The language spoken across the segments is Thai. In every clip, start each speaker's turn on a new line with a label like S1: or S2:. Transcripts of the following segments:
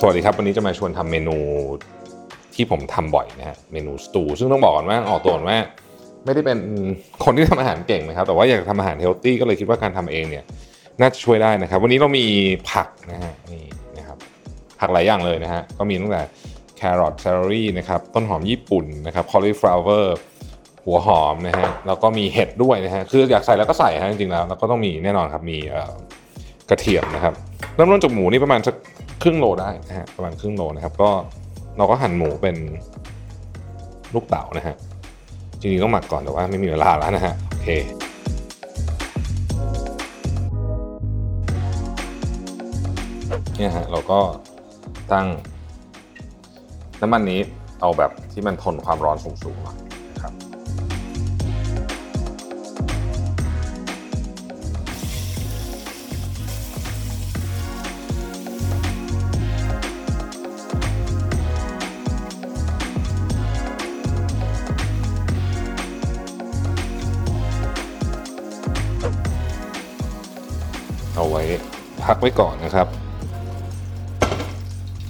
S1: สวัสดีครับ วันนี้จะมาชวนทำเมนูที่ผมทำบ่อยนะฮะเมนูสตูซึ่งต้องบอกก่อนว่าออกตัวก่อนว่า ไม่ได้เป็นคนที่ทำอาหารเก่งนะครับ แต่ว่าอยากทำอาหาร healthy ก็เลยคิดว่าการทำเองเนี่ยน่าจะช่วยได้นะครับ วันนี้เรามีผักนะฮะนี่นะครับผักหลายอย่างเลยนะฮะก็มีตั้งแต่แครอท celery นะครับต้นหอมญี่ปุ่นนะครับ cauliflower หัวหอมนะฮะแล้วก็มีเห็ดด้วยนะฮะคืออยากใส่แล้วก็ใส่ฮะจริงๆแล้วแล้วก็ต้องมีแน่นอนครับมีกระเทียมนะครับเริ่มต้นจากหมูนี่ประมาณสัก ครึ่งโลได้นะฮะประมาณครึ่งโลนะครับ ก็เราก็หั่นหมูเป็นลูกเต๋านะฮะจริงๆต้องหมักก่อนแต่ว่าไม่มีเวลาแล้วนะฮะโอเคเนี่ยฮะเราก็ตั้งน้ำมันนี้เอาแบบที่มันทนความร้อนสูงๆหน่อย ไว้พักไว้ก่อนนะครับ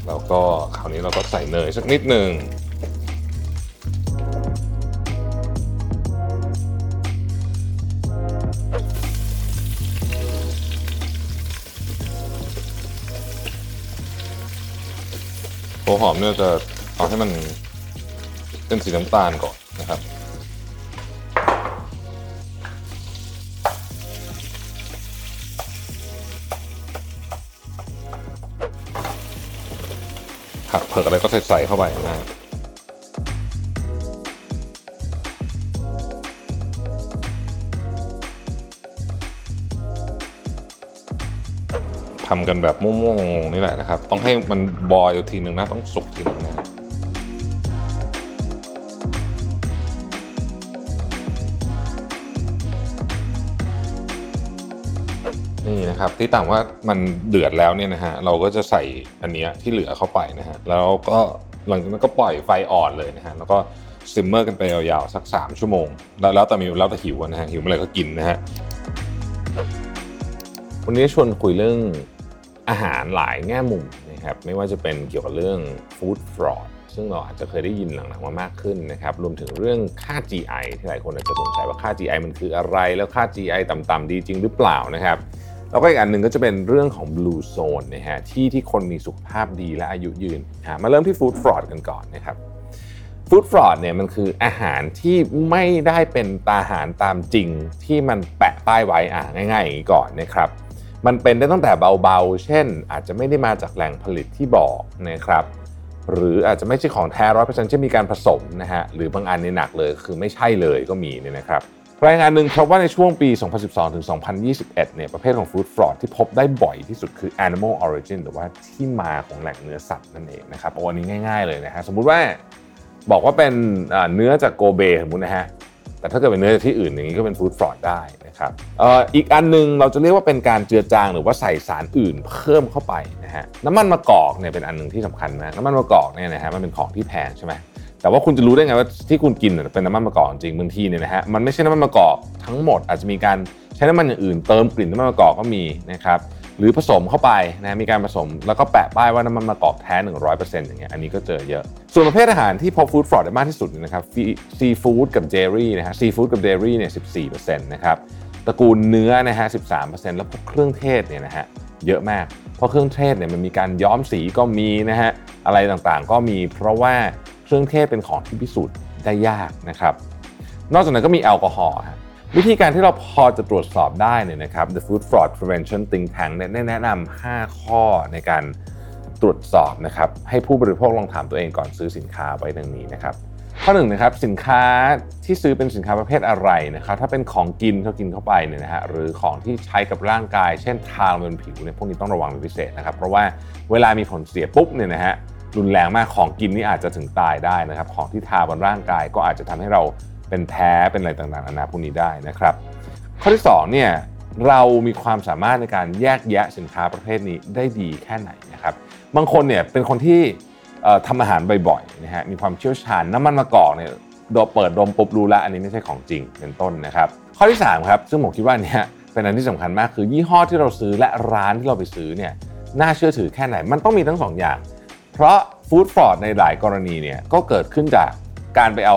S1: แล้วก็คราวนี้เราก็ใส่เนยสักนิดหนึ่งหัวหอมเนี่ยจะเอาให้มันเป็นสีน้ำตาลก่อน ผักเผือกอะไรก็ใส่เข้าไปนะทำกันแบบม่วงๆนี่แหละนะครับ ต้องให้มันบอยอยู่ทีหนึ่งนะ ต้องสุกทีนึง นะครับที่ต่างว่ามันเดือดแล้วเนี่ยนะฮะเราก็จะใส่อันนี้ที่เหลือเข้าไปนะฮะแล้วก็หลังจากนั้นก็ปล่อยไฟอ่อนเลยนะฮะแล้วก็ซิมเมอร์กันไปยาวๆสัก 3 ชั่วโมง แล้วแล้วแต่มีแล้วแต่หิวนะฮะหิวเมื่อไรก็กินนะฮะวันนี้ชวนคุยเรื่องอาหารหลายแง่มุมนะครับไม่ว่าจะเป็นเกี่ยวกับเรื่องฟู้ดฟรอดซึ่งเราอาจจะเคยได้ยินหลังๆมามากขึ้นนะครับรวมถึงเรื่องค่า GI ที่หลายคนอาจจะสงสัยว่าค่า GI มันคืออะไร แล้วค่า GI ต่ำๆดีจริงหรือเปล่านะครับ แล้วก็อีกอันหนึ่งก็จะเป็นเรื่องของ blue zone นะฮะที่ที่คนมีสุขภาพดีและอายุยืนฮะมาเริ่มที่ food fraud กันก่อนนะครับ food fraud เนี่ยมันคืออาหารที่ไม่ได้เป็นตาอาหารตามจริงที่มันแปะป้ายไว้อะง่ายๆอย่างนี้ก่อนนะครับมันเป็นได้ตั้งแต่เบาๆ เช่น อาจจะไม่ได้มาจากแหล่งผลิตที่บอกนะครับ หรืออาจจะไม่ใช่ของแท้ร้อยเปอร์เซ็นต์เช่นมีการผสมนะฮะ หรือบางอันในหนักเลยคือไม่ใช่เลยก็มีเนี่ยนะครับ รายงานหนึ่งพบว่าในช่วงปี 2012 ถึง 2021 เนี่ยประเภทของ food fraud ที่พบได้บ่อยที่สุดคือ animal origin หรือว่าที่มาของแหล่งเนื้อสัตว์นั่นเองนะครับเอาอันนี้ง่าย ๆเลยนะฮะสมมุติว่าบอกว่าเป็นเนื้อจากโกเบสมมตินะฮะแต่ถ้าเกิดเป็นเนื้อจากที่อื่นอย่างนี้ก็เป็น food fraud ได้นะครับอ,อีกอันหนึงเราจะเรียกว่าเป็นการเจือจางหรือว่าใส่สารอื่นเพิ่มเข้าไปนะฮะน้ำมันมะกอกเนี่ยเป็นอันหนึ่งที่สำคัญนะน้ำมันมะกอกเนี่ยนะฮะมันเป็นของที่แพงใช่ไหม แต่ว่าคุณจะรู้ได้ไงว่าที่คุณกินเป็นน้ำมันมะกอกจริงบางทีเนี่ยนะฮะมันไม่ใช่น้ำมันมะกอกทั้งหมดอาจจะมีการใช้น้ำมันอย่างอื่นเติมกลิ่นน้ำมันมะกอกก็มีนะครับหรือผสมเข้าไปนะมีการผสมแล้วก็แปะป้ายว่าน้ำมันมะกอกแท้ 100%อย่างเงี้ยอันนี้ก็เจอเยอะ ส่วนประเภทอาหารที่พบฟู้ดฟรอดได้มากที่สุดนะครับซีฟู้ดกับเจลรี่นะฮะซีฟู้ดกับเดรี่เนี่ย14%นะครับตระกูลเนื้อนะฮะ13%แล้วพวกเครื่องเทศเนี่ยนะฮะเยอะมาก เพราะเครื่องเทศเนี่ยมันมีการย้อมสีก็มีนะฮะอะไรต่างๆ ก็มีเพราะว่า เครื่องเทศเป็นของที่พิสูจน์ได้ยากนะครับ นอกจากนั้นก็มีแอลกอฮอล์ครับวิธีการที่เราพอจะตรวจสอบได้เนี่ยนะครับ The Food Fraud Prevention Think Tank เนี่ยแนะนำ5ข้อในการตรวจสอบนะครับให้ผู้บริโภคลองถามตัวเองก่อนซื้อสินค้าไว้ดังนี้นะครับข้อหนึ่งนะครับสินค้าที่ซื้อเป็นสินค้าประเภทอะไรนะครับถ้าเป็นของกินเขากินเข้าไปเนี่ยนะฮะหรือของที่ใช้กับร่างกาย เช่นทาลงบนผิวเนี่ยพวกนี้ต้องระวังเป็นพิเศษนะครับเพราะว่าเวลามีผลเสียปุ๊บเนี่ยนะฮะ รุนแรงมากของกินนี่อาจจะถึงตายได้นะครับ ของที่ทาบนร่างกายก็อาจจะทำให้เราเป็นแพ้เป็นอะไรต่างๆนานาพวกนี้ได้นะครับ ข้อที่2เนี่ยเรามีความสามารถในการแยกแยะสินค้าประเภทนี้ได้ดีแค่ไหนนะครับ บางคนเนี่ยเป็นคนที่เอ่อทำอาหารบ่อยๆนะฮะมีความเชี่ยวชาญน้ำมันมะกอกเนี่ยเปิดดมปุ๊บรู้แล้วอันนี้ไม่ใช่ของจริงเป็นต้นนะครับ ข้อที่3ครับซึ่งผมคิดว่าเนี้ยเป็นอันที่สำคัญมากคือยี่ห้อที่เราซื้อและร้านที่เราไปซื้อเนี่ยน่าเชื่อถือแค่ไหน มันต้องมีทั้งสองอย่าง เพราะฟู้ดฟรอดในหลายกรณีเนี่ยก็เกิดขึ้นจากการไปเอา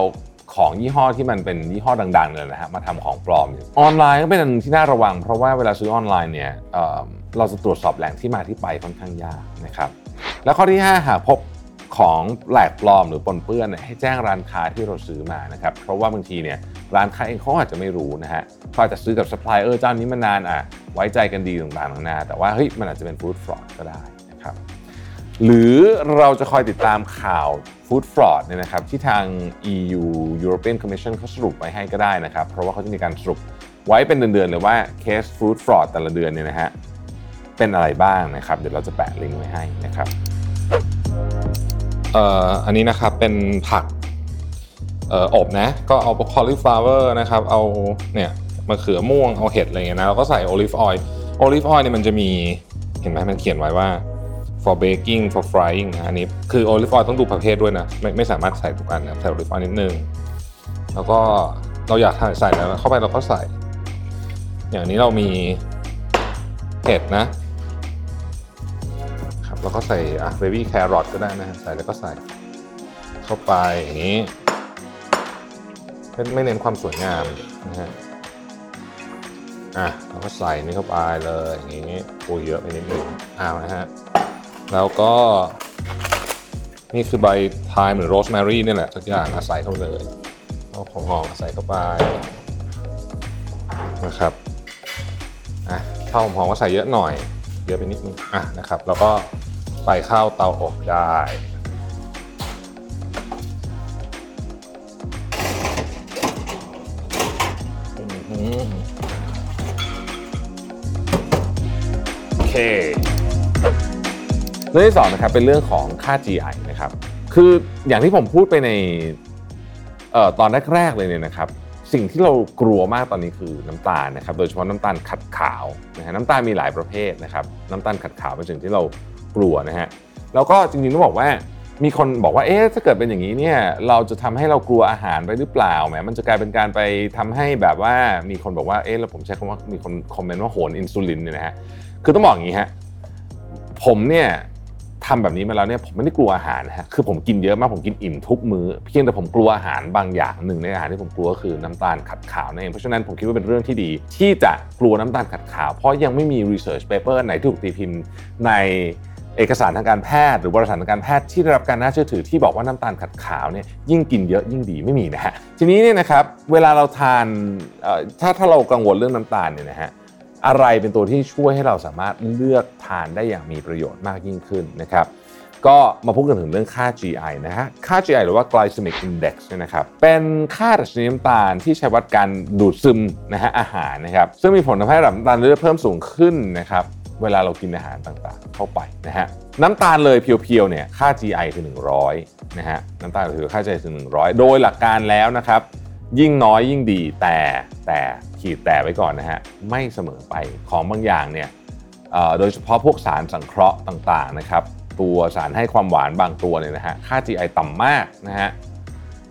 S1: ของยี่ห้อที่มันเป็นยี่ห้อดังๆเลยนะฮะมาทำของปลอมออนไลน์ก็เป็นอันที่น่าระวัง เพราะว่าเวลาซื้อออนไลน์เนี่ยเเราจะตรวจสอบแหล่งที่มาที่ไปค่อนข้างยากนะครับ แล้วข้อที่ 5 หากพบของแหลกปลอมหรือปนเปื้อนให้แจ้งร้านค้าที่เราซื้อมานะครับเพราะว่าบางทีเนี่ยร้านค้าเองเขาอาจจะไม่รู้นะฮะเขาอาจจะซื้อกับซัพพลายเออร์เจ้านี้มานานอะไว้ใจกันดีต่างๆนานาแต่ว่าเฮ้ยมันอาจจะเป็น food fraud ก็ได้นะครับ หรือเราจะคอยติดตามข่าว food fraud เนี่ยนะครับที่ทาง EU European Commission เขาสรุปไว้ให้ก็ได้นะครับ เพราะว่าเขาจะมีการสรุปไว้เป็นเดือนๆเลยว่าเคส food fraud แต่ละเดือนเนี่ยนะฮะเป็นอะไรบ้างนะครับ เดี๋ยวเราจะแปะลิงก์ไว้ให้นะครับ
S2: เอ่ออันนี้นะครับเป็นผักเอ่ออบนะ ก็เอา cauliflower นะครับเอาเนี่ยมะเขือม่วงเอาเห็ดอะไรเงี้ยนะแล้วก็ใส่ olive oil olive oil เนี่ยมันจะมีเห็นไหมมันเขียนไว้ว่า for baking for frying อันนี้คือ olive oil ต้องดูประเภทด้วยนะ ไม่ไม่สามารถใส่ทุกอันนะใส่ olive oil นิดนึง แล้วก็เราอยากใส่แล้วเข้าไปเราก็ใส่ อย่างนี้เรามีเห็ดนะครับแล้วก็ใส่อะเบบี้แครอทก็ได้นะใส่แล้วก็ใส่เข้าไปอย่างนี้ ไม่เน้นความสวยงามนะฮะอะเราก็ใส่นี่เข้าไปเลยอย่างนี้โอ้เยอะไปนิดนึงอ้าวนะฮะ แล้วก็นี่คือใบทม์หรือโรสแมรี่นี่แหละสักอย่างใส่เข้าเลยเอาของหอมใส่เข้าไปนะครับอะข้าวหอมก็ใส่เยอะหน่อย เยอะไปนิดนึงอะนะครับ แล้วก็ใส่ข้าวเตาอบได้
S1: โอเค เรื่องที่สองนะครับเป็นเรื่องของค่า GI นะครับคืออย่างที่ผมพูดไปในออตอนแรกๆเลยเนี่ยนะครับสิ่งที่เรากลัวมากตอนนี้คือน้ำตาลนะครับโดยเฉพาะน้ำตาลขัดขาวนะฮะน้ำตาลมีหลายประเภทนะครับน้ำตาลขัดขาวเป็นสิ่งที่เรากลัวนะฮะแล้วก็จริงๆต้องบอกว่ามีคนบอกว่าเอ๊ะถ้าเกิดเป็นอย่างนี้เนี่ยเราจะทำให้เรากลัวอาหารไปหรือเปล่าแหมมันจะกลายเป็นการไปทำให้แบบว่ามีคนบอกว่าเอ๊ะแล้วผมใช้คำว่ามีคนคอมเมนต์ว่าโหนอินซูลินเนี่ยนะฮะคือต้องบอกอย่างนี้ฮะผมเนี่ย ทำแบบนี้มาแล้วเนี่ยผมไม่ได้กลัวอาหารนะฮะคือผมกินเยอะมากผมกินอิ่มทุกมือ้อเพียงแต่ผมกลัวอาหารบางอย่างหนึ่งในอาหารที่ผมกลัวก็คือน้ำตาลขัดขาวนั่นเองเพราะฉะนั้นผมคิดว่าเป็นเรื่องที่ดี ที่จะกลัวน้ำตาลขัดขาว เพราะยังไม่มี research paper ไหนถูกตีพิมพ์ในเอกสารทางการแพทย์ หรือบริษัททางการแพทย์ที่ได้รับการน่าเชื่อถือที่บอกว่าน้ำตาลขัดขาวเนี่ยยิ่งกินเยอะยิ่งดีไม่มีนะฮะทีนี้เนี่ยนะครับเวลาเราทานถ้าถ้าเรากังวลเรื่องน้ำตาลเนี่ยนะฮะ อะไรเป็นตัวที่ช่วยให้เราสามารถเลือกทานได้อย่างมีประโยชน์มากยิ่งขึ้นนะครับก็มาพูดกันถึงเรื่องค่า GI นะฮะ ค่า GI หรือว่า glycemic index เนี่ยนะครับ เป็นค่าดัชนีน้ำตาลที่ใช้วัดการดูดซึมนะฮะอาหารนะครับ ซึ่งมีผลทำให้ระดับน้ำตาลเลือดเพิ่มสูงขึ้นนะครับ เวลาเรากินอาหารต่างๆ เข้าไปนะฮะ น้ำตาลเลยเพียวๆ เนี่ย ค่า GI คือ 100 นะฮะ น้ำตาลคือค่า GI คือ 100 โดยหลักการแล้วนะครับ ยิ่งน้อยยิ่งดี แต่แต่ ขีดแต่ไว้ก่อนนะฮะไม่เสมอไปของบางอย่างเนี่ยโดยเฉพาะพวกสารสังเคราะห์ต่างๆนะครับตัวสารให้ความหวานบางตัวเนี่ยนะฮะค่า GI ต่ำมากนะฮะ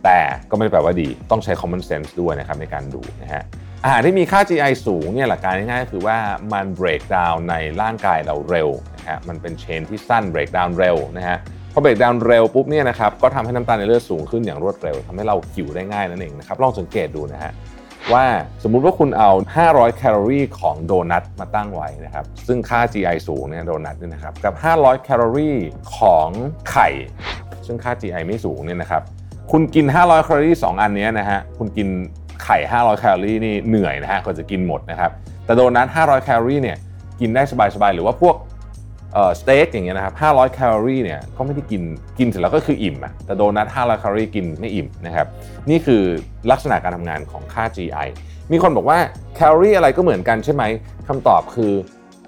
S1: แต่ก็ไม่ได้แปลว่าดีต้องใช้ common sense ด้วยนะครับในการดูนะฮะอาหารที่มีค่า GI สูงเนี่ยหลักการง่ายๆคือว่ามัน break down ในร่างกายเราเร็วนะฮะมันเป็นเชนที่สั้น break down เร็วนะฮะพอ break down เร็วปุ๊บเนี่ยนะครับก็ทำให้น้ำตาลในเลือดสูงขึ้นอย่างรวดเร็วทำให้เราหิวได้ง่ายนั่นเองนะครับลองสังเกตดูนะฮะ ว่าสมมุติว่าคุณเอา 500 แคลอรี่ของโดนัทมาตั้งไว้นะครับ ซึ่งค่า GI สูงเนี่ยโดนัทเนี่ยนะครับ กับ 500 แคลอรี่ของไข่ ซึ่งค่า GI ไม่สูงเนี่ยนะครับ คุณกิน 500 แคลอรี่ 2 อันนี้นะฮะ คุณกินไข่ 500 แคลอรี่นี่เหนื่อยนะฮะก็จะกินหมดนะครับ แต่โดนัท 500 แคลอรี่เนี่ยกินได้สบายๆ หรือว่าพวก สเต็กอย่างเงี้ยนะครับ500แคลอรี่เนี่ยก็ไม่ได้กินกินเสร็จแล้วก็คืออิ่มอะแต่โดนัท500แคลอรี่กินไม่อิ่มนะครับนี่คือลักษณะการทำงานของค่า GI มีคนบอกว่าแคลอรี่อะไรก็เหมือนกันใช่ไหมคำตอบคือ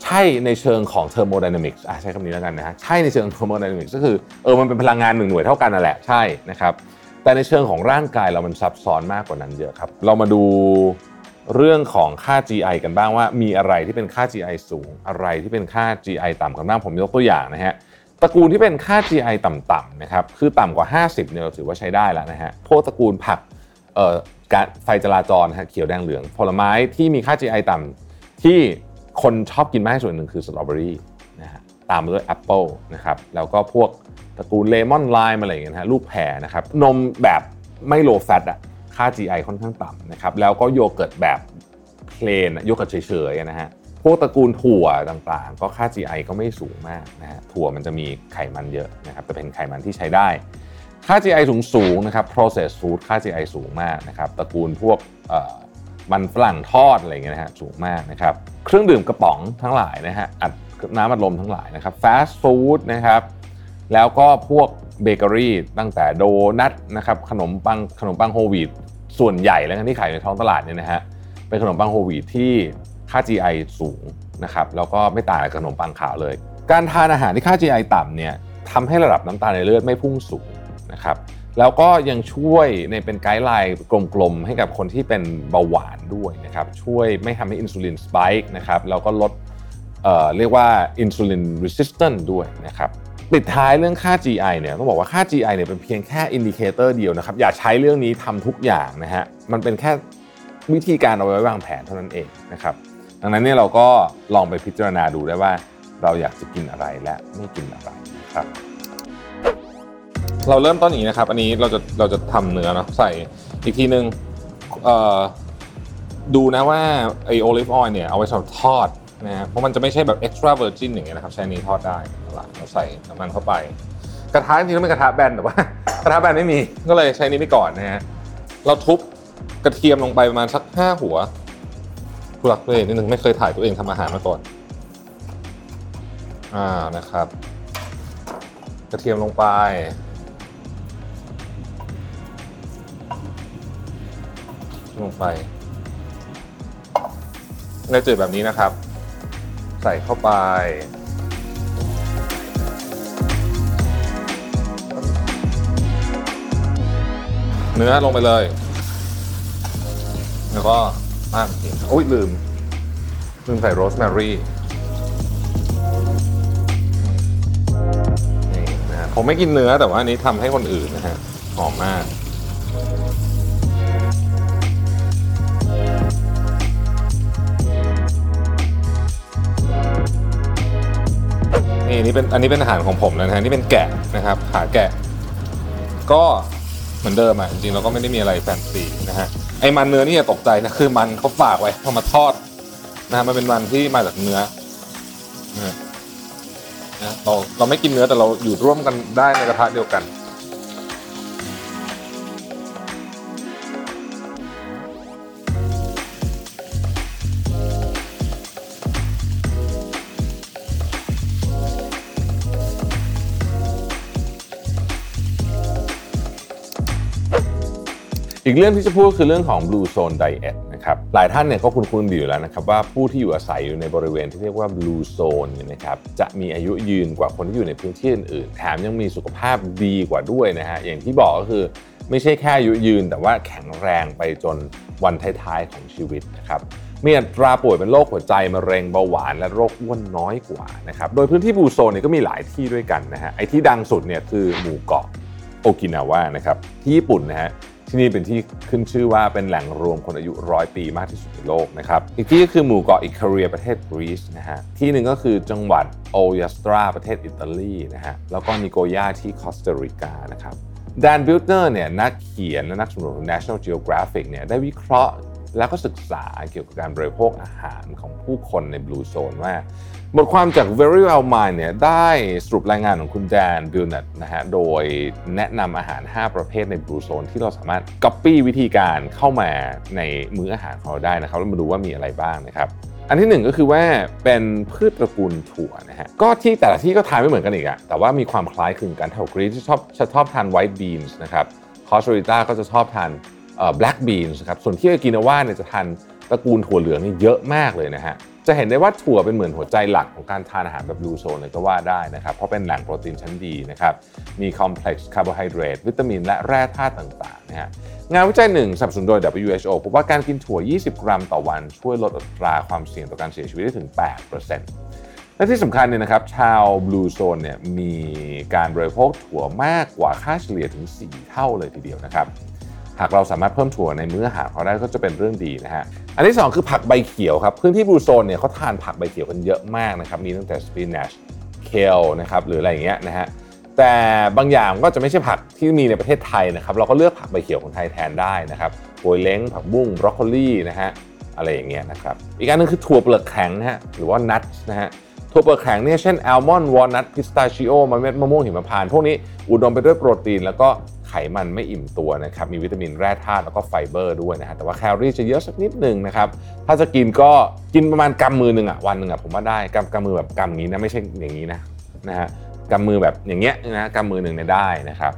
S1: ใช่ในเชิงของเทอร์โมไดนามิกส์ใช้คำนี้แล้วกันนะฮะใช่ในเชิงเทอร์โมไดนามิกส์ก็คือเออมันเป็นพลังงานหนึ่งหน่วยเท่ากันนั่นแหละใช่นะครับแต่ในเชิงของร่างกายเรามันซับซ้อนมากกว่านั้นเยอะครับ เรามาดู เรื่องของค่า GI กันบ้างว่ามีอะไรที่เป็นค่า GI สูง อะไรที่เป็นค่า GI ต่ำกันบ้างผมยกตัวอย่างนะฮะตระกูลที่เป็นค่า GI ต่ำๆนะครับคือต่ำกว่า 50เนี่ยเราถือว่าใช้ได้แล้วนะฮะพวกตระกูลผักเอ่อการไฟจราจรฮะเขียวแดงเหลือง ผลไม้ที่มีค่า GI ต่ำที่คนชอบกินมากที่สุดหนึ่งคือสตรอเบอรี่นะฮะตามมาด้วยแอปเปิลนะครับแล้วก็พวกตระกูลเลมอน lime อะไรอย่างเงี้ยนะฮะลูกแพรนะครับนมแบบไม่ low fat อะ ค่า GI ค่อนข้างต่ำนะครับแล้วก็โยเกิร์ตแบบ plain yogurt เฉยๆนะฮะพวกตระกูลถั่วต่างๆ ก็ค่า GI ก็ไม่สูงมากนะฮะถั่วมันจะมีไขมันเยอะนะครับแต่เป็นไขมันที่ใช้ได้ ค่า GI สูงสูงนะครับ processed food ค่า GI สูงมากนะครับตระกูลพวกมันฝรั่งทอดอะไรเงี้ยนะฮะสูงมากนะครับเครื่องดื่มกระป๋องทั้งหลายนะฮะอัดน้ำอัดลมทั้งหลายนะครับฟาสต์ฟู้ดนะครับ แล้วก็พวกเบเกอรี่ตั้งแต่โดนัทนะครับขนมปังขนมปังโฮวีตส่วนใหญ่แล้วที่ขายในท้องตลาดเนี่ยนะฮะเป็นขนมปังโฮวีตที่ค่า GI สูงนะครับแล้วก็ไม่ต่างกับขนมปังขาวเลย การทานอาหารที่ค่า GI ต่ำเนี่ยทำให้ระดับน้ำตาลในเลือดไม่พุ่งสูงนะครับแล้วก็ยังช่วยในเป็น guideline กลมๆ ให้กับคนที่เป็นเบาหวานด้วยนะครับช่วยไม่ทำให้อินซูลิน spike นะครับแล้วก็ลดเรียกว่า insulin resistance ด้วยนะครับ ปิดท้ายเรื่องค่า GI เนี่ยต้องบอกว่าค่า GI เนี่ยเป็นเพียงแค่ indicator เดียวนะครับอย่าใช้เรื่องนี้ทำทุกอย่างนะฮะมันเป็นแค่วิธีการเอาไว้วางแผนเท่านั้นเองนะครับดังนั้นเนี่ยเราก็ลองไปพิจารณาดูได้ว่า เราอยากจะกินอะไรและไม่กินอะไรนะครับ
S2: เราเริ่มต้นอย่างนี้นะครับ อันนี้เราจะเราจะทำเนื้อเนาะใส่อีกทีนึงเอ่อดูนะว่าไอ้ olive oil เนี่ยเอาไว้สำหรับทอดนะฮะเพราะมันจะไม่ใช่แบบ extra virgin อร์จินอย่างเงี้ยนะครับใช้นี้ทอดได้ เอาละเราใส่น้ำมันเข้าไป กระทะจริงๆต้องเป็นกระทะแบนแต่ว่า กระทะแบนไม่มีก็เลยใช้นี้ไปก่อนนะฮะเราทุบกระเทียมลงไปประมาณสักห้าหัวผู้รักเลยนิดนึงไม่เคยถ่ายตัวเองทำอาหารมาก่อนอ่านะครับ กระเทียมลงไปลงไปในจืดแบบนี้นะครับ ใส่เข้าไป เนื้อลงไปเลย แล้วก็มากจริงโอ้ยลืม ลืมใส่โรสแมรี่นี่นะผมไม่กินเนื้อแต่ว่าอันนี้ทำให้คนอื่นนะฮะ หอมมากนี่นนี่เป็นอันนี้เป็นอาหารของผมแล้วนะฮะนี่เป็นแกะนะครับ ขาแกะ ก็ เหมือนเดิมอะจริงๆเราก็ไม่ได้มีอะไรแฟนซีนะฮะไอ้มันเนื้อนี่อย่าตกใจนะคือมันเขาฝากไว้เอมาทอดนะฮะมันเป็นมันที่มาจากเนื้อนะเราเราไม่กินเนื้อแต่เราอยู่ร่วมกันได้ในกระทะเดียวกัน
S1: อีกเรื่องที่จะพูดคือเรื่องของ Blue Zone Diet นะครับ หลายท่านเนี่ยก็คุ้นๆดีอยู่แล้วนะครับว่าผู้ที่อยู่อาศัยอยู่ในบริเวณที่เรียกว่า Blue Zone เนี่ยนะครับจะมีอายุยืนกว่าคนที่อยู่ในพื้นที่อื่นๆ แถมยังมีสุขภาพดีกว่าด้วยนะฮะ อย่างที่บอกก็คือไม่ใช่แค่อายุยืน แต่ว่าแข็งแรงไปจนวันท้ายๆของชีวิตนะครับมีอัตราป่วยเป็นโรคหัวใจมะเร็งเบาหวานและโรคอ้วนน้อยกว่านะครับ โดยพื้นที่บูโซนเนี่ยก็มีหลายที่ด้วยกันนะฮะ ไอ้ที่ดังสุดเนี่ยคือหมู่เกาะโอกินาวานะครับที่ญี่ปุ่นนะฮะ ที่นี่เป็นที่ขึ้นชื่อว่าเป็นแหล่งรวมคนอายุร้อยปีมากที่สุดในโลกนะครับ อีกที่ก็คือหมู่เกาะอิคาเรียประเทศกรีซนะฮะ ที่หนึ่งก็คือจังหวัดโอลยาสตราประเทศอิตาลีนะฮะ แล้วก็นิโกยาที่คอสตาริกานะครับแดนบิวต์เนอร์เนี่ยนักเขียนและนักสำรวจ National Geographic เนี่ยได้วิเคราะห์ แล้วก็ศึกษาเกี่ยวกับการบริโภคอาหารของผู้คนใน Blue Zone ว่าบทความจาก Very Well Mind เนี่ยได้สรุปรายงานของคุณ Dan Buettner นะฮะโดยแนะนำอาหาร 5 ประเภทใน Blue Zone ที่เราสามารถ Copy วิธีการเข้ามาในมื้ออาหารของเราได้นะครับแล้วมาดูว่ามีอะไรบ้างนะครับอันที่หนึ่งก็คือว่าเป็นพืชตระกูลถั่วนะฮะก็ที่แต่ละที่ก็ทานไม่เหมือนกันอีกอะแต่ว่ามีความคล้ายคลึงกันแถวกรีซที่ชอบชอบทาน white beans นะครับคอสตาริกาก็จะชอบทาน เอ่อ black beans ครับส่วนที่โอกินาว่าเนี่ยจะทานตระกูลถั่วเหลืองนี่เยอะมากเลยนะฮะจะเห็นได้ว่าถั่วเป็นเหมือนหัวใจหลักของการทานอาหารแบบ Blue Zone เลยก็ว่าได้นะครับเพราะเป็นแหล่งโปรตีนชั้นดีนะครับมี complex คาร์โบไฮเดรตวิตามินและแร่ธาตุต่างๆนะฮะงานวิจัยหนึ่งสนับสนุนโดย WHO พบว่าการกินถั่ว 20 กรัมต่อวัน ช่วยลดอัตราความเสี่ยงต่อการเสียชีวิตได้ถึง 8%และที่สำคัญเนี่ยนะครับชาว Blue Zone เนี่ยมีการบริโภคถั่วมากกว่าค่าเฉลี่ยถึง 4 เท่าเลยทีเดียวนะครับ หากเราสามารถเพิ่มถั่วในมื้ออาหารเขาได้ก็จะเป็นเรื่องดีนะฮะอันที่ 2 คือผักใบเขียวครับพื้นที่บลูโซนเนี่ยเขาทานผักใบเขียวกันเยอะมากนะครับมีตั้งแต่สปินัชเคลนะครับหรืออะไรอย่างเงี้ยนะฮะแต่บางอย่างก็จะไม่ใช่ผักที่มีในประเทศไทยนะครับเราก็เลือกผักใบเขียวของไทยแทนได้นะครับโวยเล้งผักบุ้งบรอกโคลีนะฮะอะไรอย่างเงี้ยนะครับอีกอันหนึงคือถั่วเปลือกแข็งนะฮะหรือว่านัทนะฮะถั่วเปลือกแข็งเนี่ยเช่นอัลมอนด์วอลนัทพิสตาชิโอมะเม็ดมะม่วงหิมพานต์พวกนี้อุดมไปด้วยโปรตีนแล้วก็ ไขมันไม่อิ่มตัวนะครับ มีวิตามินแร่ธาตุแล้วก็ไฟเบอร์ด้วยนะฮะแต่ว่าแคลอรี่จะเยอะสักนิดหนึ่งนะครับ ถ้าจะกินก็กินประมาณกำมือหนึ่งอะวันหนึ่งอะผมว่าได้กำกำมือแบบกำอย่างนี้นะไม่ใช่อย่างนี้นะนะฮะกำมือแบบอย่างเงี้ยนะกำมือหนึ่งเนี่ยได้นะครับ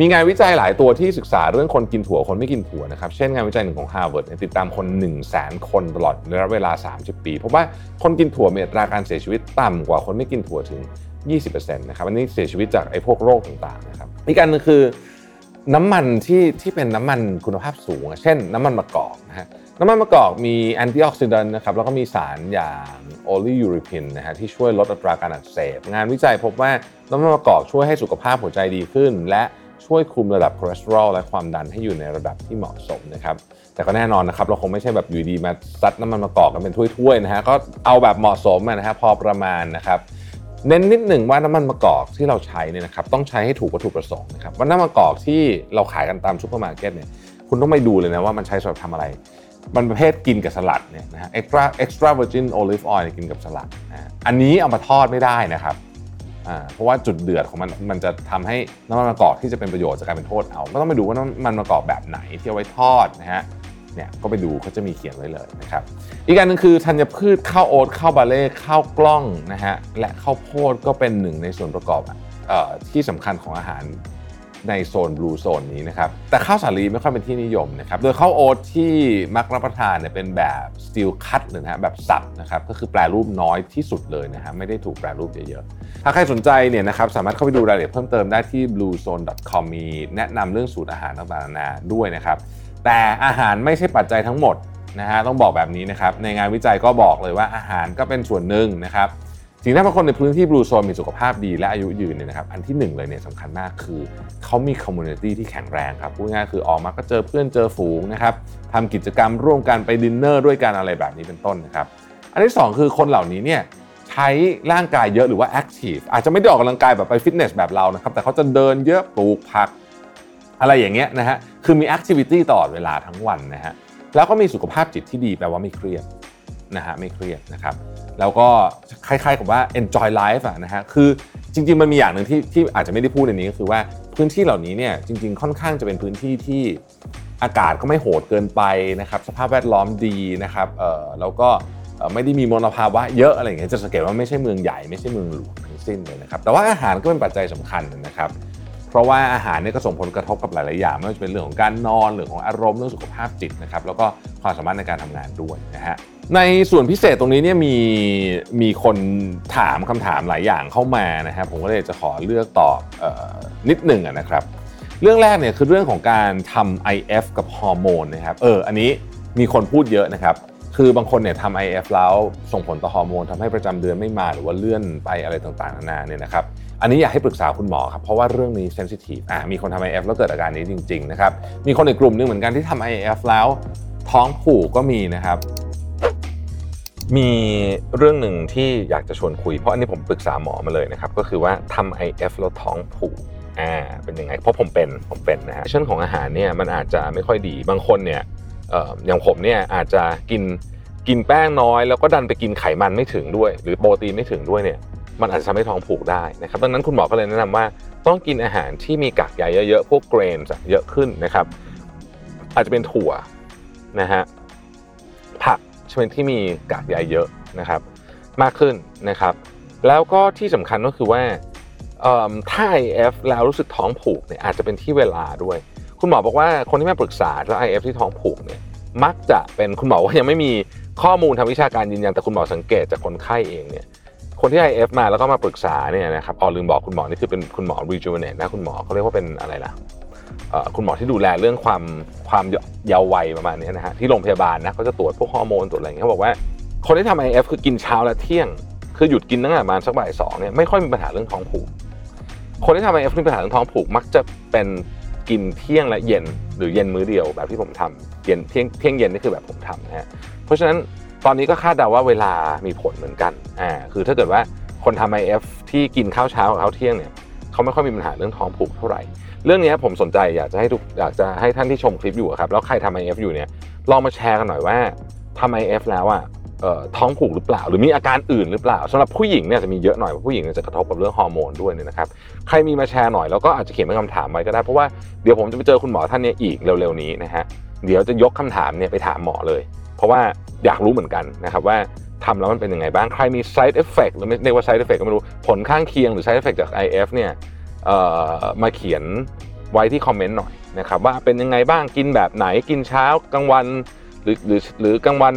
S1: มีงานวิจัยหลายตัวที่ศึกษาเรื่องคนกินถั่วคนไม่กินถั่วนะครับ เช่นงานวิจัยหนึ่งของ Harvard เนี่ยติดตามคน 1 0 0 0 0แสนคนตลอดระยะเวลา 30 ปีพบว่าคนกินถั่วมีอัตราการเสียชีวิตต่ำกว่าคนไม่กินถั่วถึง 20%นะครับอันนี้เสียชีวิตจากไอ้พวกโรคต่างๆนะครับอีกอันนึงคือ น้ำมันที่ที่เป็นน้ำมันคุณภาพสูง เช่นน้ำมันมะกอกนะฮะน้ำมันมะกอกมี antioxidant นะครับแล้วก็มีสารอย่าง oleuropein นะฮะที่ช่วยลดอัตราการอักเสบ งานวิจัยพบว่าน้ำมันมะกอกช่วยให้สุขภาพหัวใจดีขึ้น และช่วยคุมระดับคอเลสเตอรอลและความดันให้อยู่ในระดับที่เหมาะสมนะครับแต่ก็แน่นอนนะครับเราคงไม่ใช่แบบอยู่ดีมาซัดน้ำมันมะกอกกันเป็นถ้วยๆนะฮะก็เอาแบบเหมาะสมนะฮะพอประมาณนะครับ เน้นนิดหนึ่งว่าน้ำมันมะกอกที่เราใช้เนี่ยนะครับต้องใช้ให้ถูกวัตถุประสงค์นะครับว่าน้ำมะกอกที่เราขายกันตามซูเปอร์มาร์เก็ตเนี่ยคุณต้องไปดูเลยนะว่ามันใช้สำหรับทำอะไร มันประเภทกินกับสลัดเนี่ยนะฮะ extra extra virgin olive oil เนี่ยกินกับสลัดนะอันนี้เอามาทอดไม่ได้นะครับอ่าเพราะว่าจุดเดือดของมันมันจะทำให้น้ำมันมะกอกที่จะเป็นประโยชน์จะกลายเป็นโทษเอาก็ต้องไปดูว่าน้ำมันมะกอกแบบไหนที่เอาไว้ทอดนะฮะ เนี่ยก็ไปดูเขาจะมีเขียนไว้เลยนะครับอีกอันหนึงคือธัญพืชข้าวโอ๊ตข้าวบาร์เลย์ข้าวกล้องนะฮะและข้าวโพดก็เป็นหนึ่งในส่วนประกอบออที่สำคัญของอาหารในโซนบลูโซนนี้นะครับแต่ข้าวสาลีไม่ค่อยเป็นที่นิยมนะครับโดยข้าวโอ๊ตที่มักรับประทานเนี่ยเป็นแบบสตีลคัตหรือนะฮะแบบสับนะครับก็คือแปรรูปน้อยที่สุดเลยนะฮะไม่ได้ถูกแปรรูปเยอะๆถ้าใครสนใจเนี่ยนะครับสามารถเข้าไปดูรายละเอียดเพิ่มเติมได้ที่ bluezone.com มีแนะนำเรื่องสูตรอาหารต่างๆนานาด้วยนะครับ แต่อาหารไม่ใช่ปัจจัยทั้งหมดนะฮะต้องบอกแบบนี้นะครับในงานวิจัยก็บอกเลยว่าอาหารก็เป็นส่วนหนึ่งนะครับสิ่งที่ทำให้คนในพื้นที่ Blue Zone มีสุขภาพดีและอายุยืนเนี่ยนะครับอันที่หนึ่งเลยเนี่ยสำคัญมากคือเขามี community ที่แข็งแรงครับพูดง่ายคือออกมาก็เจอเพื่อนเจอฝูงนะครับทำกิจกรรมร่วมกันไปดินเนอร์ด้วยกันอะไรแบบนี้เป็นต้นนะครับอันที่สองคือคนเหล่านี้เนี่ยใช้ร่างกายเยอะหรือว่า active อาจจะไม่ได้ออกกำลังกายแบบไปฟิตเนสแบบเรานะครับแต่เขาจะเดินเยอะปลูกผัก อะไรอย่างเงี้ยนะฮะคือมี activity ตลอดเวลาทั้งวันนะฮะแล้วก็มีสุขภาพจิตที่ดีแปลว่าไม่เครียดนะฮะไม่เครียดนะครับแล้วก็คล้ายๆกับว่า enjoy life อะนะฮะคือจริง ๆ มันมีอย่างหนึ่งที่ที่อาจจะไม่ได้พูดในนี้ก็คือว่าพื้นที่เหล่านี้เนี่ยจริง ๆ ค่อนข้างจะเป็นพื้นที่ที่อากาศก็ไม่โหดเกินไปนะครับสภาพแวดล้อมดีนะครับเอ่อแล้วก็ไม่ได้มีมลภาวะเยอะอะไรอย่างเงี้ยจะสังเกตว่าไม่ใช่เมืองใหญ่ไม่ใช่เมืองหลวงทั้งสิ้นเลยนะครับแต่ว่าอาหารก็เป็นปัจจัยสำคัญนะครับ เพราะว่าอาหารเนี่ยก็ส่งผลกระทบกับหลาย ๆ อย่างไม่ว่าจะเป็นเรื่องของการนอนเรื่องของอารมณ์เรื่องสุขภาพจิตนะครับแล้วก็ความสามารถในการทำงานด้วยนะฮะในส่วนพิเศษตรงนี้เนี่ยมีมีคนถามคำถามหลายอย่างเข้ามานะครับผมก็เลยจะขอเลือกตอบออนิดหนึ่งนะครับ เรื่องแรกเนี่ยคือเรื่องของการทำ IF กับฮอร์โมนนะครับเอออันนี้มีคนพูดเยอะนะครับคือบางคนเนี่ยทำ IF แล้วส่งผลต่อฮอร์โมนทำให้ประจำเดือนไม่มาหรือว่าเลื่อนไปอะไรต่างๆนานาเนี่ยนะครับ อันนี้อยากให้ปรึกษาคุณหมอครับเพราะว่าเรื่องนี้เซนซิทีฟอะมีคนทำ IF แล้วเกิดอาการนี้จริงๆนะครับมีคนในกลุ่มหนึงเหมือนกันที่ทำ IF แล้วท้องผูกก็มีนะครับ มีเรื่องหนึ่งที่อยากจะชวนคุย เพราะอันนี้ผมปรึกษาหมอมาเลยนะครับ ก็คือว่าทำ IF แล้วท้องผูกอ่าเป็นยังไง เพราะผมเป็นผมเป็นนะฮะเช่นของอาหารเนี่ยมันอาจจะไม่ค่อยดีบางคนเนี่ยเอ่ออย่างผมเนี่ยอาจจะกินกินแป้งน้อย แล้วก็ดันไปกินไขมันไม่ถึงด้วย หรือโปรตีนไม่ถึงด้วยเนี่ย มันอาจจะทำให้ท้องผูกได้นะครับดังนั้นคุณหมอก็เลยแนะนำว่าต้องกินอาหารที่มีกากใยเยอะๆพวกเกรนเยอะขึ้นนะครับ อาจจะเป็นถั่วนะฮะผักชนิดที่มีกากใยเยอะนะครับ มากขึ้นนะครับ แล้วก็ที่สำคัญก็คือว่าถ้า IF แล้วรู้สึกท้องผูกเนี่ยอาจจะเป็นที่เวลาด้วย คุณหมอบอกว่าคนที่มาปรึกษาแล้ว IF ที่ท้องผูกเนี่ยมักจะเป็นคุณหมอว่ายังไม่มีข้อมูลทางวิชาการยืนยันแต่คุณหมอสังเกตจากคนไข้เองเนี่ย คนที่ IF มาแล้วก็มาปรึกษาเนี่ยนะครับอ๋อลืมบอกคุณหมอนี่คือเป็นคุณหมอ rejuvenate นะคุณหมอเขาเรียกว่าเป็นอะไรล่ะคุณหมอที่ดูแลเรื่องความความเยาว์วัยประมาณนี้นะฮะที่โรงพยาบาลนะเขาจะตรวจพวกฮอร์โมนตรวจอะไรอย่างเงี้ยเขาบอกว่า คนที่ทำ IF คือกินเช้าและเที่ยง คือหยุดกินตั้งแต่ประมาณสักบ่ายสองเนี่ยไม่ค่อยมีปัญหาเรื่องท้องผูก คนที่ทำ IF มีปัญหาเรื่องท้องผูกมักจะเป็นกินเที่ยงและเย็นหรือเย็นมื้อเดียวแบบที่ผมทำเย็นเที่ยงเที่ยงเย็นนี่คือแบบผมทำนะฮะเพราะฉะนั้น ตอนนี้ก็คาดเดาว่าเวลามีผลเหมือนกันอ่าคือถ้าเกิดว่าคนทำ IF ที่กินข้าวเช้ากับข้าวเที่ยงเนี่ยเขาไม่ค่อยมีปัญหาเรื่องท้องผูกเท่าไหร่ เรื่องนี้ผมสนใจอยากจะให้ทุกอยากจะให้ท่านที่ชมคลิปอยู่ครับแล้วใครทำ IF อยู่เนี่ยลองมาแชร์กันหน่อยว่าทำ IF แล้วอะเอ่อท้องผูกหรือเปล่า หรือมีอาการอื่นหรือเปล่าสำหรับผู้หญิงเนี่ยจะมีเยอะหน่อยเพราะผู้หญิงจะกระทบกับเรื่องฮอร์โมนด้วยเนี่ยนะครับใครมีมาแชร์หน่อยแล้วก็อาจจะเขียนเป็นคำถามไว้ก็ได้เพราะว่าเดี๋ยวผมจะไปเจอคุณหมอท่านนี้อีกเร็วๆนี้นะฮะเดี๋ยวจะยกคำถามเนี่ยไปถามหมอเลย เพราะว่า อยากรู้เหมือนกันนะครับว่าทำแล้วมันเป็นยังไงบ้าง ใครมี side effect หรือไม่เรียกว่า side effect ก็ไม่รู้ ผลข้างเคียงหรือ side effect จาก IF เนี่ยมาเขียนไว้ที่คอมเมนต์หน่อยนะครับว่าเป็นยังไงบ้างกินแบบไหนกินเช้ากลางวันหรือหรือหรือกลางวัน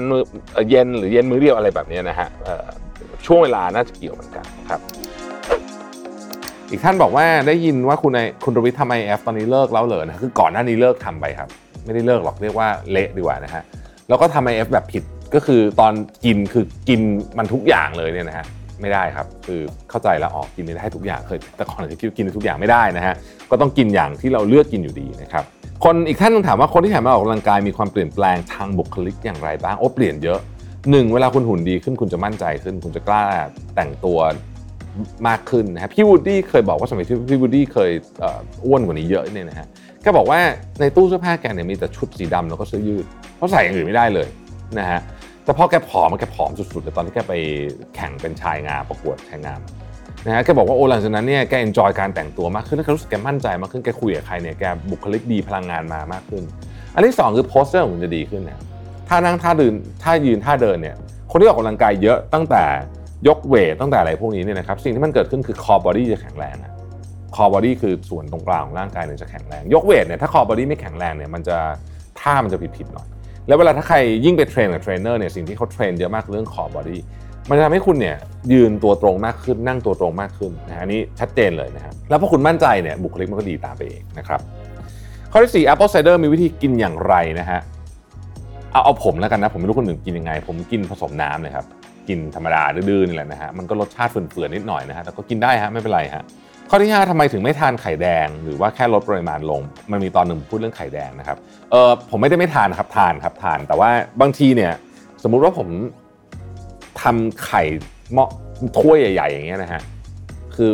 S1: เย็นหรือเย็นมื้อเดียวอะไรแบบนี้นะฮะช่วงเวลาน่าจะเกี่ยวเหมือนกันครับ
S2: อีกท่านบอกว่าได้ยินว่าคุณไอคุณรวิทย์ทำไอเอฟตอนนี้เลิกแล้วเหรอนะคือก่อนหน้านี้เลิกทำไปครับ ไม่ได้เลิกหรอกเรียกว่าเละดีกว่านะฮะแล้วก็ทำ IF แบบผิด ก็คือตอนกินคือกินมันทุกอย่างเลยเนี่ยนะฮะไม่ได้ครับ คือเข้าใจแล้วออกกินไม่ได้ทุกอย่างเคยแต่ก่อนเคยคิดว่ากินทุกอย่างไม่ได้นะฮะก็ต้องกินอย่างที่เราเลือกกินอยู่ดีนะครับคนอีกท่านนึงถามว่าคนที่หันมาออกกำลังกายมีความเปลี่ยนแปลงทางบุคลิกอย่างไรบ้างโอ้เปลี่ยนเยอะหนึ่งเวลาคุณหุ่นดีขึ้นคุณจะมั่นใจขึ้น คุณจะกล้าแต่งตัวมากขึ้นนะครับพี่วูดดี้เคยบอกว่าสมัยที่พี่วูดดี้เคยเอ้วนกว่านี้เยอะเนี่ยนะฮะแกบอกว่าในตู้เสื้อผ้าแกเนี่ยมีแต่ชุดสีดำแล้วก็เสื้อยืดเพราะใส่อย่างอื่นไม่ได้เลยนะฮะ แต่พอแกผอมแกผอมสุดๆเลยตอนที่แกไปแข่งเป็นชายงามประกวดชายงามนะฮะแกบอกว่าโอ้หลังจากนั้นเนี่ยแก enjoy การแต่งตัวมากขึ้นแล้วแกรู้สึกแกมั่นใจมากขึ้นแกคุยกับใครเนี่ยแกบุคลิกดีพลังงานมามากขึ้น อันที่สองคือ posture ของคุณจะดีขึ้นนะท่านั่งท่าเดินท่ายืนท่าเดินเนี่ยคนที่ออกกำลังกายเยอะตั้งแต่ยก weight ตั้งแต่อะไรพวกนี้เนี่ยนะครับสิ่งที่มันเกิดขึ้นคือ core body จะแข็งแรง core body คือส่วนตรงกลางของร่างกายเนี่ยจะแข็งแรง ยก weight เนี่ยถ้า core body ไม่แข็งแรงเนี่ยมันจะท่ามันจะผิดๆหน่อย แล้วเวลาถ้าใครยิ่งไป train กับเทรนเนอร์เนี่ยสิ่งที่เขา train เยอะมากคือเรื่อง core body มันจะทำให้คุณเนี่ยยืนตัวตรงมากขึ้นนั่งตัวตรงมากขึ้นนะฮะนี้ชัดเจนเลยนะครับแล้วพอคุณมั่นใจเนี่ยบุคลิกมันก็ดีตามไปเองนะครับข้อที่สี่ Apple Cider มีวิธีกินอย่างไรนะฮะเอาเอาผมแล้วกันนะผมไม่รู้คนอื่นกินยังไง ผมกินผสมน้ำเลยครับกินธรรมดาดื้อๆนี่แหละนะฮะมันก็รสชาติเฟื่อนๆนิดหน่อยนะฮะแต่ก็กินได้ฮะไม่เป็นไรฮะ ข้อที่ 5ทำไมถึงไม่ทานไข่แดง หรือว่าแค่ลดปริมาณลง มันมีตอนหนึ่งพูดเรื่องไข่แดงนะครับเออผมไม่ได้ไม่ทานครับทานครับทาน แต่ว่าบางทีเนี่ยสมมุติว่าผมทำไข่หม้อถ้วยใหญ่ ๆ อย่างเงี้ยนะฮะคือ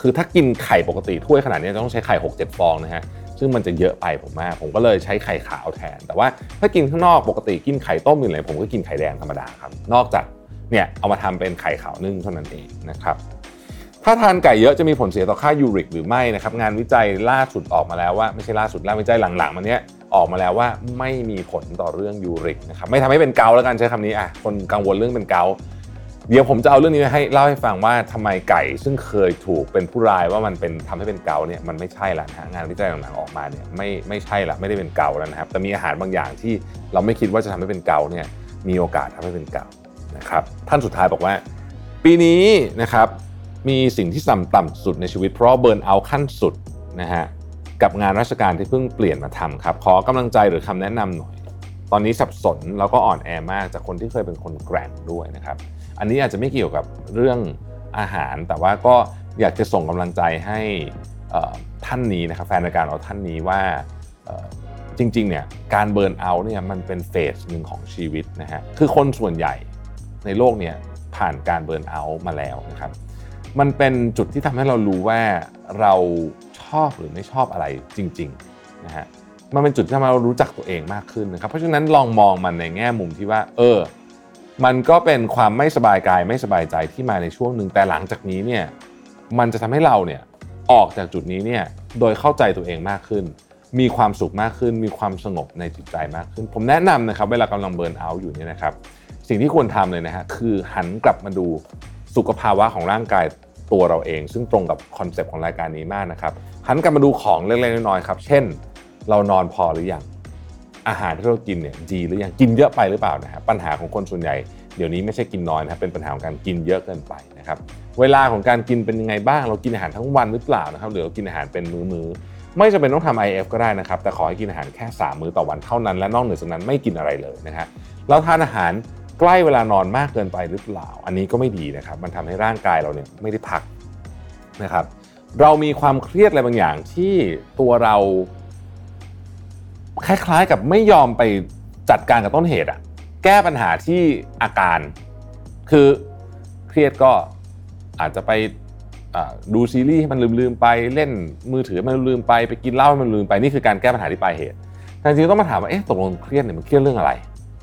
S2: คือถ้ากินไข่ปกติถ้วยขนาดนี้ต้องใช้ไข่6 7ฟองนะฮะซึ่งมันจะเยอะไปผมมาก ผมก็เลยใช้ไข่ขาวแทน แต่ว่าถ้ากินข้างนอกปกติกินไข่ต้มหรืออะไรผมก็กินไข่แดงธรรมดาครับ นอกจากเนี่ยเอามาทำเป็นไข่ขาวนึ่งเท่านั้นเองนะครับ ถ้าทานไก่เยอะจะมีผลเสียต่อค่ายูริกหรือไม่นะครับงานวิจัยล่าสุดออกมาแล้วว่าไม่ใช่ล่าสุดงาวิจัยหลังๆมันเนี้ยออกมาแล้วว่าไม่มีผลต่อเรื่องยูริกนะครับไม่ทำให้เป็นเกาแล้วกันใช้คำนี้อะคนกังวลเรื่องเป็นเกาเดี๋ยวผมจะเอาเรื่องนี้ให้เล่าให้ฟังว่าทำไมไก่ซึ่งเคยถูกเป็นผู้รายว่ามันเป็นทำให้เป็นเกาเนี่ยมันไม่ใช่ละนะงานวิจัยหลังๆออกมาเนี่ยไม่ไม่ใช่ละไม่ได้เป็นเกาแล้วนะครับแต่มีอาหารบางอย่างที่เราไม่คิดว่าจะทำให้เป็นเกาเนี่ยมีโอกาสทำให้เป็นเกานะครับท่านสุดท้ายบอกว่า ปีนี้นะครับ มีสิ่งที่ต่ำต่ำสุดในชีวิต เพราะเบิร์นเอาขั้นสุดนะฮะกับงานราชการที่เพิ่งเปลี่ยนมาทำครับ ขอกำลังใจหรือคำแนะนำหน่อย ตอนนี้สับสนแล้วก็อ่อนแอมากจากคนที่เคยเป็นคนแกร่งด้วยนะครับ อันนี้อาจจะไม่เกี่ยวกับเรื่องอาหาร แต่ว่าก็อยากจะส่งกำลังใจให้ท่านนี้นะครับแฟนรายการเราท่านนี้ว่าจริงๆเนี่ยการเบิร์นเอาเนี่ยมันเป็นเฟสหนึ่งของชีวิตนะฮะคือคนส่วนใหญ่ในโลกเนี่ยผ่านการเบิร์นเอามาแล้วนะครับ มันเป็นจุดที่ทำให้เรารู้ว่าเราชอบหรือไม่ชอบอะไรจริงๆนะฮะมันเป็นจุดที่ทำให้เรารู้จักตัวเองมากขึ้นนะครับ เพราะฉะนั้นลองมองมันในแง่มุมที่ว่า เออ มันก็เป็นความไม่สบายกายไม่สบายใจที่มาในช่วงหนึ่งแต่หลังจากนี้เนี่ยมันจะทำให้เราเนี่ยออกจากจุดนี้เนี่ยโดยเข้าใจตัวเองมากขึ้น มีความสุขมากขึ้น มีความสงบในจิตใจมากขึ้น ผมแนะนำนะครับเวลากำลัง burnout อยู่เนี่ยนะครับ สิ่งที่ควรทำเลยนะฮะคือหันกลับมาดู สุขภาวะของร่างกายตัวเราเอง ซึ่งตรงกับ concept ของรายการนี้มากนะครับหันกลับมาดูของเล็กๆน้อยๆครับ เช่น เรานอนพอหรือยังอาหารที่เรากินเนี่ยดีหรือยังกินเยอะไปหรือเปล่านะฮะปัญหาของคนส่วนใหญ่เดี๋ยวนี้ไม่ใช่กินน้อยนะครับเป็นปัญหาของการกินเยอะเกินไปนะครับเวลาของการกินเป็นยังไงบ้าง เรากินอาหารทั้งวันหรือเปล่านะครับหรือเรากินอาหารเป็นมื้อๆไม่จำเป็นต้องทำ IF ก็ได้นะครับแต่ขอให้กินอาหารแค่ 3 มื้อต่อวันเท่านั้นและนอกเหนือจากนั้นไม่กินอะไรเลยนะฮะเราทานอาหาร ใกล้เวลานอนมากเกินไปหรือเปล่า อันนี้ก็ไม่ดีนะครับ มันทำให้ร่างกายเราเนี่ยไม่ได้พักนะครับ เรามีความเครียดอะไรบางอย่างที่ตัวเราคล้ายๆกับไม่ยอมไปจัดการกับต้นเหตุอะแก้ปัญหาที่อาการ คือเครียดก็อาจจะไป
S1: ดูซีรีส์ให้มันลืมๆไปเล่นมือถือมันลืมไปไปกินเหล้าให้มันลืมไปนี่คือการแก้ปัญหาที่ปลายเหตุแต่จริงๆต้องมาถามว่าเอ๊ะตกลงเครียดเนี่ยมันเครียดเรื่องอะไร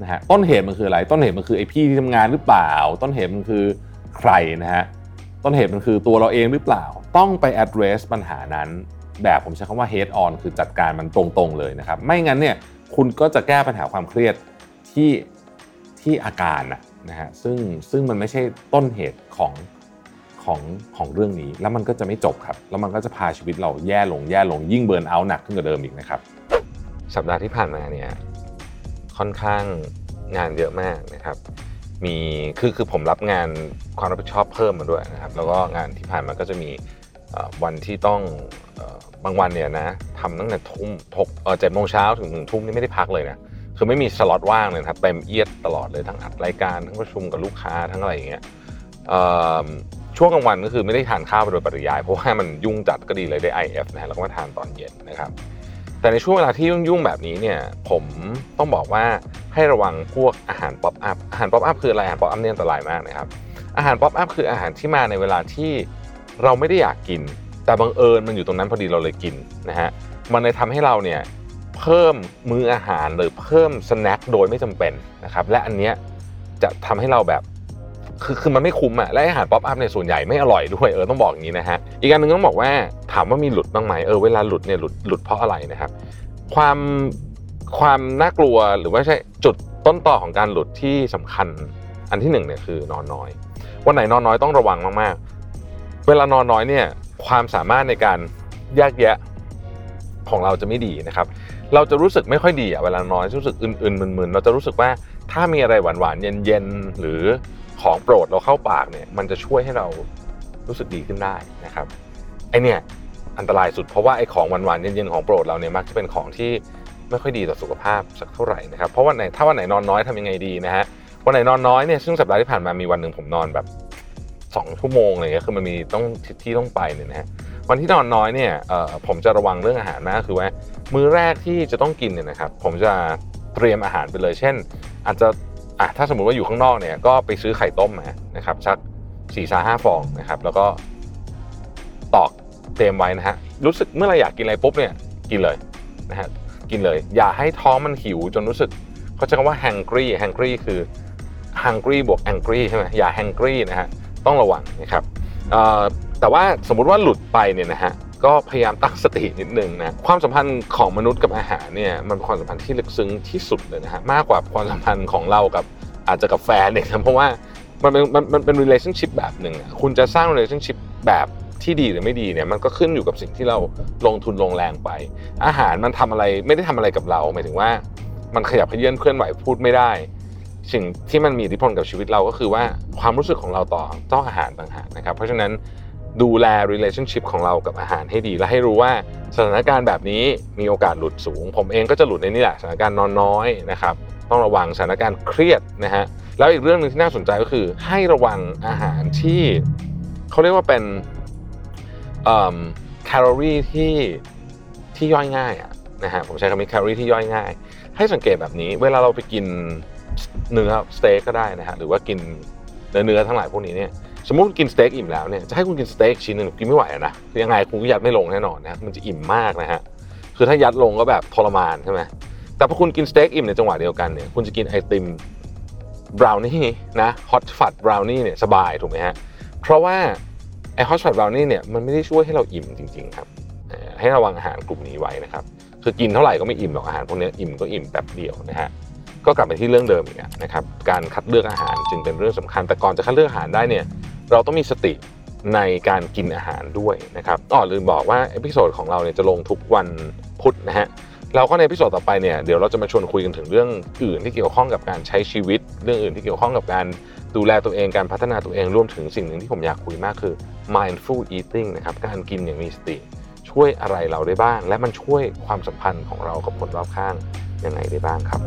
S1: นะฮะต้นเหตุมันคืออะไร ต้นเหตุมันคือไอพี่ที่ทำงานหรือเปล่า ต้นเหตุมันคือใครนะฮะต้นเหตุมันคือตัวเราเองหรือเปล่า ต้องไป address ปัญหานั้นแบบผมใช้คำว่า head on คือจัดการมันตรงๆเลยนะครับ ไม่งั้นเนี่ยคุณก็จะแก้ปัญหาความเครียดที่ที่อาการนะนะฮะซึ่งซึ่งมันไม่ใช่ต้นเหตุของของของเรื่องนี้ แล้วมันก็จะไม่จบครับ แล้วมันก็จะพาชีวิตเราแย่ลงแย่ลงยิ่งเบิร์นเอาหนักขึ้นกว่าเดิมอีกนะครับ สัปดาห์ที่ผ่านมาเนี่ย ค่อนข้างงานเยอะมากนะครับ มีคือคือผมรับงานความรับผิดชอบเพิ่มมาด้วยนะครับ แล้วก็งานที่ผ่านมาก็จะมีวันที่ต้องบางวันเนี่ยนะทำตั้งแต่ทุ่มทกเออเจ็ดโมงเช้าถึงหนึ่งทุ่มนี่ไม่ได้พักเลยนะคือไม่มีสล็อตว่างเลยครับเต็มเอียดตลอดเลยทั้งอัดรายการทั้งประชุมกับลูกค้าทั้งอะไรอย่างเงี้ยช่วงกลางวันก็คือไม่ได้ทานข้าวไปโดยปริยาย เพราะว่ามันยุ่งจัดก็ดีเลยได้ IF นะฮะแล้วก็มาทานตอนเย็นนะครับ แต่ในช่วงเวลาที่ยุ่งๆแบบนี้เนี่ยผมต้องบอกว่าให้ระวังพวกอาหาร pop-up อาหาร pop-up คืออะไรอาหาร pop-up เนี่ยอันตรายมากนะครับ อาหาร pop-up คืออาหารที่มาในเวลาที่เราไม่ได้อยากกิน แต่บังเอิญมันอยู่ตรงนั้นพอดีเราเลยกินนะฮะมันเลยทำให้เราเนี่ยเพิ่มมื้ออาหารหรือเพิ่ม snack โดยไม่จำเป็นนะครับและอันเนี้ยจะทำให้เราแบบ คือคือมันไม่คุ้มอะและอาหาร pop-up เนี่ยส่วนใหญ่ไม่อร่อยด้วยเออต้องบอกอย่างนี้นะฮะอีกอันหนึ่งต้องบอกว่าถามว่ามีหลุดบ้างไหมเออเวลาหลุดเนี่ยหลุดหลุดเพราะอะไรนะครับความความน่ากลัวหรือว่าใช่จุดต้นต่อของการหลุดที่สำคัญอันที่หนึ่งเนี่ยคือนอนน้อย วันไหนนอนน้อยต้องระวังมากๆ เวลานอนน้อยเนี่ยความสามารถในการแยกแยะของเราจะไม่ดีนะครับ เราจะรู้สึกไม่ค่อยดีอะเวลานอนรู้สึกอื่นๆมึนๆเราจะรู้สึกว่าถ้ามีอะไรหวานๆเย็นๆหรือ ของโปรดเราเข้าปากเนี่ยมันจะช่วยให้เรารู้สึกดีขึ้นได้นะครับไอเนี่ยอันตรายสุดเพราะว่าไอของหวานๆเย็นๆของโปรดเราเนี่ยมักจะเป็นของที่ไม่ค่อยดีต่อสุขภาพสักเท่าไหร่นะครับเพราะวันไหนถ้าวันไหนนอนน้อยทำยังไงดีนะฮะวันไหนนอนน้อยเนี่ยซึ่งสัปดาห์ที่ผ่านมามีวันหนึ่งผมนอนแบบ2ชั่วโมงอะไรเงี้ยคือมันมีต้องที่ต้องไปเนี่ยนะฮะวันที่นอนน้อยเนี่ยผมจะระวังเรื่องอาหารมากคือว่า มื้อแรกที่จะต้องกินเนี่ยนะครับผมจะเตรียมอาหารไปเลย เช่น อาจจะ อะถ้าสมมุติว่าอยู่ข้างนอกเนี่ยก็ไปซื้อไข่ต้มมานะครับสักสี่สาห้าฟองนะครับ แล้วก็ตอกเตรียมไว้นะฮะรู้สึกเมื่อไรอยากกินอะไรปุ๊บเนี่ยกินเลยนะฮะกินเลย อย่าให้ท้องมันหิวจนรู้สึกเขาใช้คำว่า hungry hungry คือ hungry บวก angry ใช่ไหมอย่า hungry นะฮะต้องระวังนะครับแต่ว่าสมมุติว่าหลุดไปเนี่ยนะฮะ ก็พยายามตั้งสตินิดนึงนะความสัมพันธ์ของมนุษย์กับอาหารเนี่ยมันเป็นความสัมพันธ์ที่ลึกซึ้งที่สุดเลยนะฮะมากกว่าความสัมพันธ์ของเรากับอาจจะกับแฟนเนี่ยนะเพราะว่ามันเป็นมันมันเป็น relationship แบบหนึ่งคุณจะสร้าง relationship แบบที่ดีหรือไม่ดีเนี่ยมันก็ขึ้นอยู่กับสิ่งที่เราลงทุนลงแรงไป อาหารมันทำอะไรไม่ได้ทำอะไรกับเราหมายถึงว่า มันขยับเขยื่อนเคลื่อนไหวพูดไม่ได้ สิ่งที่มันมีอิทธิพลกับชีวิตเราก็คือว่าความรู้สึกของเราต่อต้องอาหารต่างหากนะครับ เพราะฉะนั้น ดูแล relationship ของเรากับอาหารให้ดี และให้รู้ว่าสถานการณ์แบบนี้มีโอกาสหลุดสูง ผมเองก็จะหลุดในนี่แหละสถานการณ์นอนน้อยนะครับต้องระวังสถานการณ์เครียดนะฮะแล้วอีกเรื่องหนึ่งที่น่าสนใจก็คือ ให้ระวังอาหารที่เขาเรียกว่าเป็นแคลอรี่ที่ที่ย่อยง่ายอะนะฮะผมใช้คำนี้แคลอรี่ที่ย่อยง่าย ให้สังเกตแบบนี้เวลาเราไปกินเนื้อสเต็กก็ได้นะฮะหรือว่ากินเนื้อเนื้อทั้งหลายพวกนี้เนี่ย สมมติกินสเต็กอิ่มแล้วเนี่ยจะให้คุณกินสเต็กชิ้นหนึ่งกินไม่ไหวนะคือยังไงคุณก็ยัดไม่ลงแน่นอนนะมันจะอิ่มมากนะฮะคือถ้ายัดลงก็แบบทรมานใช่ไหมแต่พอคุณกินสเต็กอิ่มในจังหวะเดียวกันเนี่ยคุณจะกินไอติมบราวนี่นะ hot fudge brownie เนี่ยสบายถูกไหมฮะเพราะว่าไอ hot fudge brownie เนี่ยมันไม่ได้ช่วยให้เราอิ่มจริง ๆ ครับ ให้ระวังอาหารกลุ่มนี้ไว้นะครับคือกินเท่าไหร่ก็ไม่อิ่มหรอกอาหารพวกนี้อิ่มก็อิ่มแบบเดียวนะฮะ ก็กลับไปที่เรื่องเดิมอีกอะนะครับการคัดเลือกอาหารจึงเป็นเรื่องสำคัญ แต่ก่อนจะคัดเลือกอาหารได้เนี่ยเราต้องมีสติในการกินอาหารด้วยนะครับอ๋อลืมบอกว่า episode ของเราเนี่ยจะลงทุกวันพุธนะฮะเราก็ใน episode ต่อไปเนี่ยเดี๋ยวเราจะมาชวนคุยกันถึงเรื่องอื่นที่เกี่ยวข้องกับการใช้ชีวิต เรื่องอื่นที่เกี่ยวข้องกับการดูแลตัวเองการพัฒนาตัวเองรวมถึงสิ่งหนึ่งที่ผมอยากคุยมากคือ mindful eating นะครับการกินอย่างมีสติ ช่วยอะไรเราได้บ้าง และมันช่วยความสัมพันธ์ของเรากับคนรอบข้าง ยังไงได้บ้างครับ